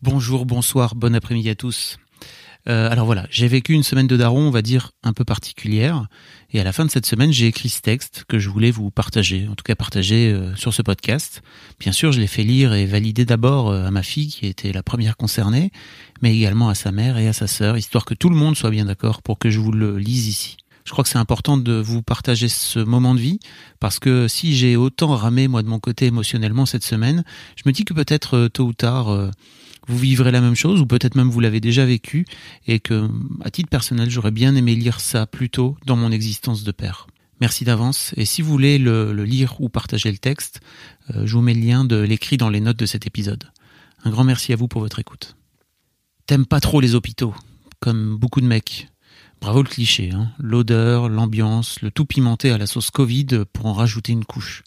Bonjour, bonsoir, bon après-midi à tous. Euh, alors voilà, j'ai vécu une semaine de daron, on va dire, un peu particulière. Et à la fin de cette semaine, j'ai écrit ce texte que je voulais vous partager, en tout cas partager euh, sur ce podcast. Bien sûr, je l'ai fait lire et valider d'abord euh, à ma fille, qui était la première concernée, mais également à sa mère et à sa sœur, histoire que tout le monde soit bien d'accord pour que je vous le lise ici. Je crois que c'est important de vous partager ce moment de vie parce que si j'ai autant ramé moi de mon côté émotionnellement cette semaine, je me dis que peut-être tôt ou tard vous vivrez la même chose ou peut-être même vous l'avez déjà vécu et que à titre personnel j'aurais bien aimé lire ça plus tôt dans mon existence de père. Merci d'avance et si vous voulez le, lire ou partager le texte, euh, je vous mets le lien de l'écrit dans les notes de cet épisode. Un grand merci à vous pour votre écoute. T'aimes pas trop les hôpitaux, comme beaucoup de mecs. Bravo le cliché, hein. l'odeur, l'ambiance, le tout pimenté à la sauce Covid pour en rajouter une couche.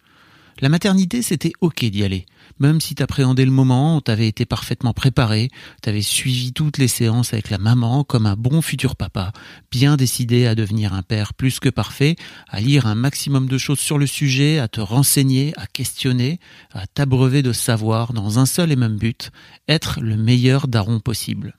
La maternité, c'était ok d'y aller. Même si t'appréhendais le moment, t'avais été parfaitement préparé, t'avais suivi toutes les séances avec la maman comme un bon futur papa, bien décidé à devenir un père plus que parfait, à lire un maximum de choses sur le sujet, à te renseigner, à questionner, à t'abreuver de savoir dans un seul et même but, être le meilleur daron possible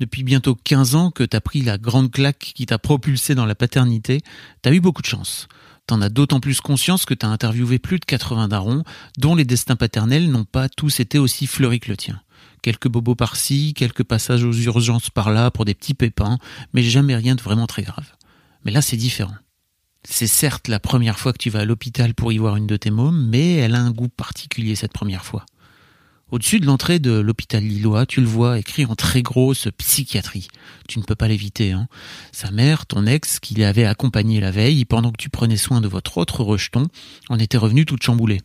depuis bientôt 15 ans que t'as pris la grande claque qui t'a propulsé dans la paternité, t'as eu beaucoup de chance. T'en as d'autant plus conscience que t'as interviewé plus de 80 darons, dont les destins paternels n'ont pas tous été aussi fleuris que le tien. Quelques bobos par-ci, quelques passages aux urgences par-là pour des petits pépins, mais jamais rien de vraiment très grave. Mais là, c'est différent. C'est certes la première fois que tu vas à l'hôpital pour y voir une de tes mômes, mais elle a un goût particulier cette première fois. Au-dessus de l'entrée de l'hôpital lillois, tu le vois écrit en très grosse psychiatrie. Tu ne peux pas l'éviter. Hein. Sa mère, ton ex, qui l'avait accompagné la veille, pendant que tu prenais soin de votre autre rejeton, en était revenue toute chamboulée.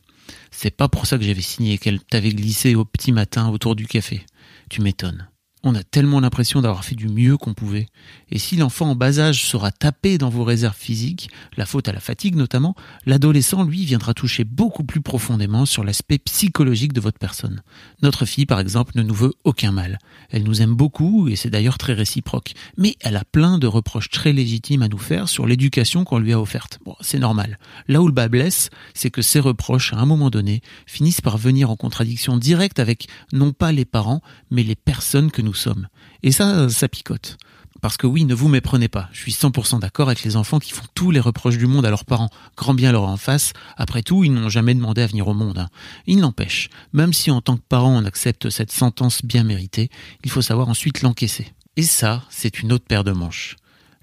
C'est pas pour ça que j'avais signé qu'elle t'avait glissé au petit matin autour du café. Tu m'étonnes. On a tellement l'impression d'avoir fait du mieux qu'on pouvait. Et si l'enfant en bas âge sera tapé dans vos réserves physiques, la faute à la fatigue notamment, l'adolescent, lui, viendra toucher beaucoup plus profondément sur l'aspect psychologique de votre personne. Notre fille, par exemple, ne nous veut aucun mal. Elle nous aime beaucoup, et c'est d'ailleurs très réciproque. Mais elle a plein de reproches très légitimes à nous faire sur l'éducation qu'on lui a offerte. Bon, c'est normal. Là où le bas blesse, c'est que ces reproches, à un moment donné, finissent par venir en contradiction directe avec non pas les parents, mais les personnes que nous sommes. Et ça, ça picote. Parce que oui, ne vous méprenez pas. Je suis 100% d'accord avec les enfants qui font tous les reproches du monde à leurs parents. Grand bien leur en face. Après tout, ils n'ont jamais demandé à venir au monde. Hein. Il n'empêche, même si en tant que parent on accepte cette sentence bien méritée, il faut savoir ensuite l'encaisser. Et ça, c'est une autre paire de manches.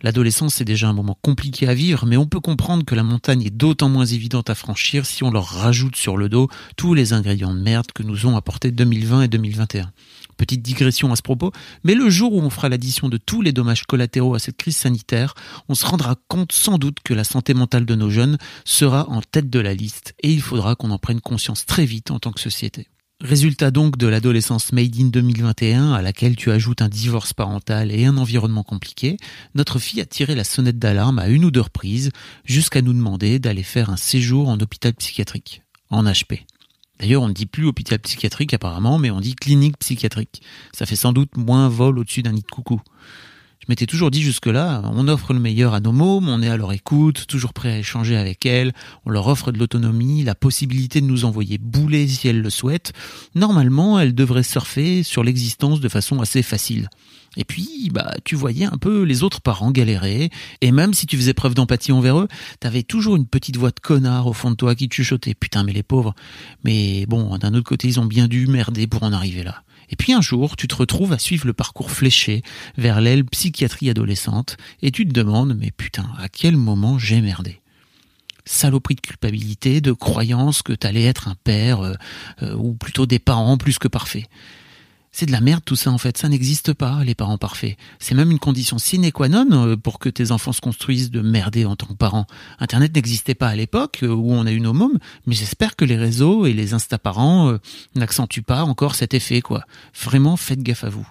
L'adolescence, c'est déjà un moment compliqué à vivre, mais on peut comprendre que la montagne est d'autant moins évidente à franchir si on leur rajoute sur le dos tous les ingrédients de merde que nous ont apportés 2020 et 2021. Petite digression à ce propos, mais le jour où on fera l'addition de tous les dommages collatéraux à cette crise sanitaire, on se rendra compte sans doute que la santé mentale de nos jeunes sera en tête de la liste et il faudra qu'on en prenne conscience très vite en tant que société. Résultat donc de l'adolescence made in 2021 à laquelle tu ajoutes un divorce parental et un environnement compliqué, notre fille a tiré la sonnette d'alarme à une ou deux reprises jusqu'à nous demander d'aller faire un séjour en hôpital psychiatrique, en HP. D'ailleurs, on ne dit plus hôpital psychiatrique apparemment, mais on dit clinique psychiatrique. Ça fait sans doute moins vol au-dessus d'un nid de coucou. Je m'étais toujours dit jusque-là, on offre le meilleur à nos mômes, on est à leur écoute, toujours prêt à échanger avec elles, on leur offre de l'autonomie, la possibilité de nous envoyer bouler si elles le souhaitent. Normalement, elles devraient surfer sur l'existence de façon assez facile. Et puis, bah, tu voyais un peu les autres parents galérer, et même si tu faisais preuve d'empathie envers eux, t'avais toujours une petite voix de connard au fond de toi qui chuchotait. Putain, mais les pauvres. Mais bon, d'un autre côté, ils ont bien dû merder pour en arriver là. Et puis un jour, tu te retrouves à suivre le parcours fléché vers l'aile psychiatrie adolescente, et tu te demandes, mais putain, à quel moment j'ai merdé? Saloperie de culpabilité, de croyance que t'allais être un père, euh, euh, ou plutôt des parents plus que parfaits. C'est de la merde tout ça en fait, ça n'existe pas les parents parfaits. C'est même une condition sine qua non euh, pour que tes enfants se construisent de merder en tant que parents. Internet n'existait pas à l'époque euh, où on a eu nos mômes, mais j'espère que les réseaux et les instaparents euh, n'accentuent pas encore cet effet quoi. Vraiment faites gaffe à vous.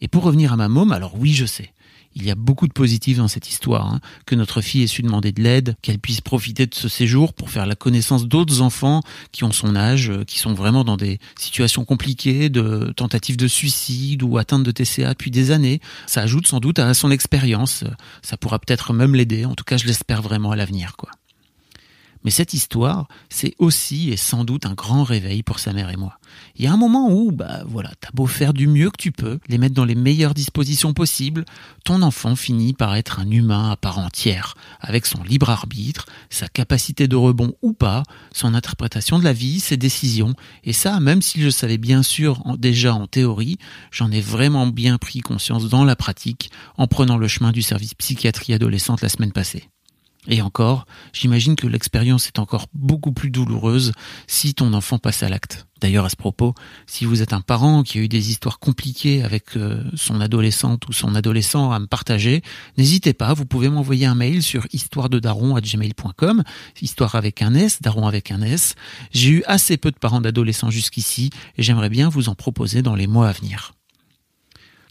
Et pour revenir à ma môme, alors oui je sais, il y a beaucoup de positifs dans cette histoire, hein. que notre fille ait su demander de l'aide, qu'elle puisse profiter de ce séjour pour faire la connaissance d'autres enfants qui ont son âge, euh, qui sont vraiment dans des situations compliquées, de tentatives de suicide ou atteintes de TCA depuis des années. Ça ajoute sans doute à son expérience. Ça pourra peut-être même l'aider. En tout cas, je l'espère vraiment à l'avenir, quoi. Mais cette histoire, c'est aussi et sans doute un grand réveil pour sa mère et moi. Il y a un moment où, bah voilà, t'as beau faire du mieux que tu peux, les mettre dans les meilleures dispositions possibles, ton enfant finit par être un humain à part entière, avec son libre arbitre, sa capacité de rebond ou pas, son interprétation de la vie, ses décisions. Et ça, même si je savais bien sûr déjà en théorie, j'en ai vraiment bien pris conscience dans la pratique en prenant le chemin du service psychiatrie adolescente la semaine passée. Et encore, j'imagine que l'expérience est encore beaucoup plus douloureuse si ton enfant passe à l'acte. D'ailleurs, à ce propos, si vous êtes un parent qui a eu des histoires compliquées avec euh, son adolescente ou son adolescent à me partager, n'hésitez pas, vous pouvez m'envoyer un mail sur histoirededaron@gmail.com, histoire avec un S, daron avec un S. J'ai eu assez peu de parents d'adolescents jusqu'ici et j'aimerais bien vous en proposer dans les mois à venir.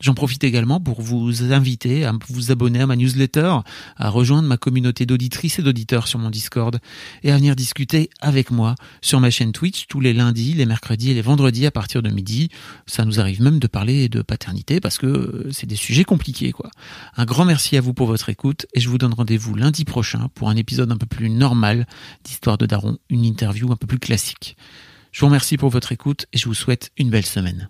J'en profite également pour vous inviter à vous abonner à ma newsletter, à rejoindre ma communauté d'auditrices et d'auditeurs sur mon Discord et à venir discuter avec moi sur ma chaîne Twitch tous les lundis, les mercredis et les vendredis à partir de midi. Ça nous arrive même de parler de paternité parce que c'est des sujets compliqués quoi. Un grand merci à vous pour votre écoute et je vous donne rendez-vous lundi prochain pour un épisode un peu plus normal d'Histoire de Daron, une interview un peu plus classique. Je vous remercie pour votre écoute et je vous souhaite une belle semaine.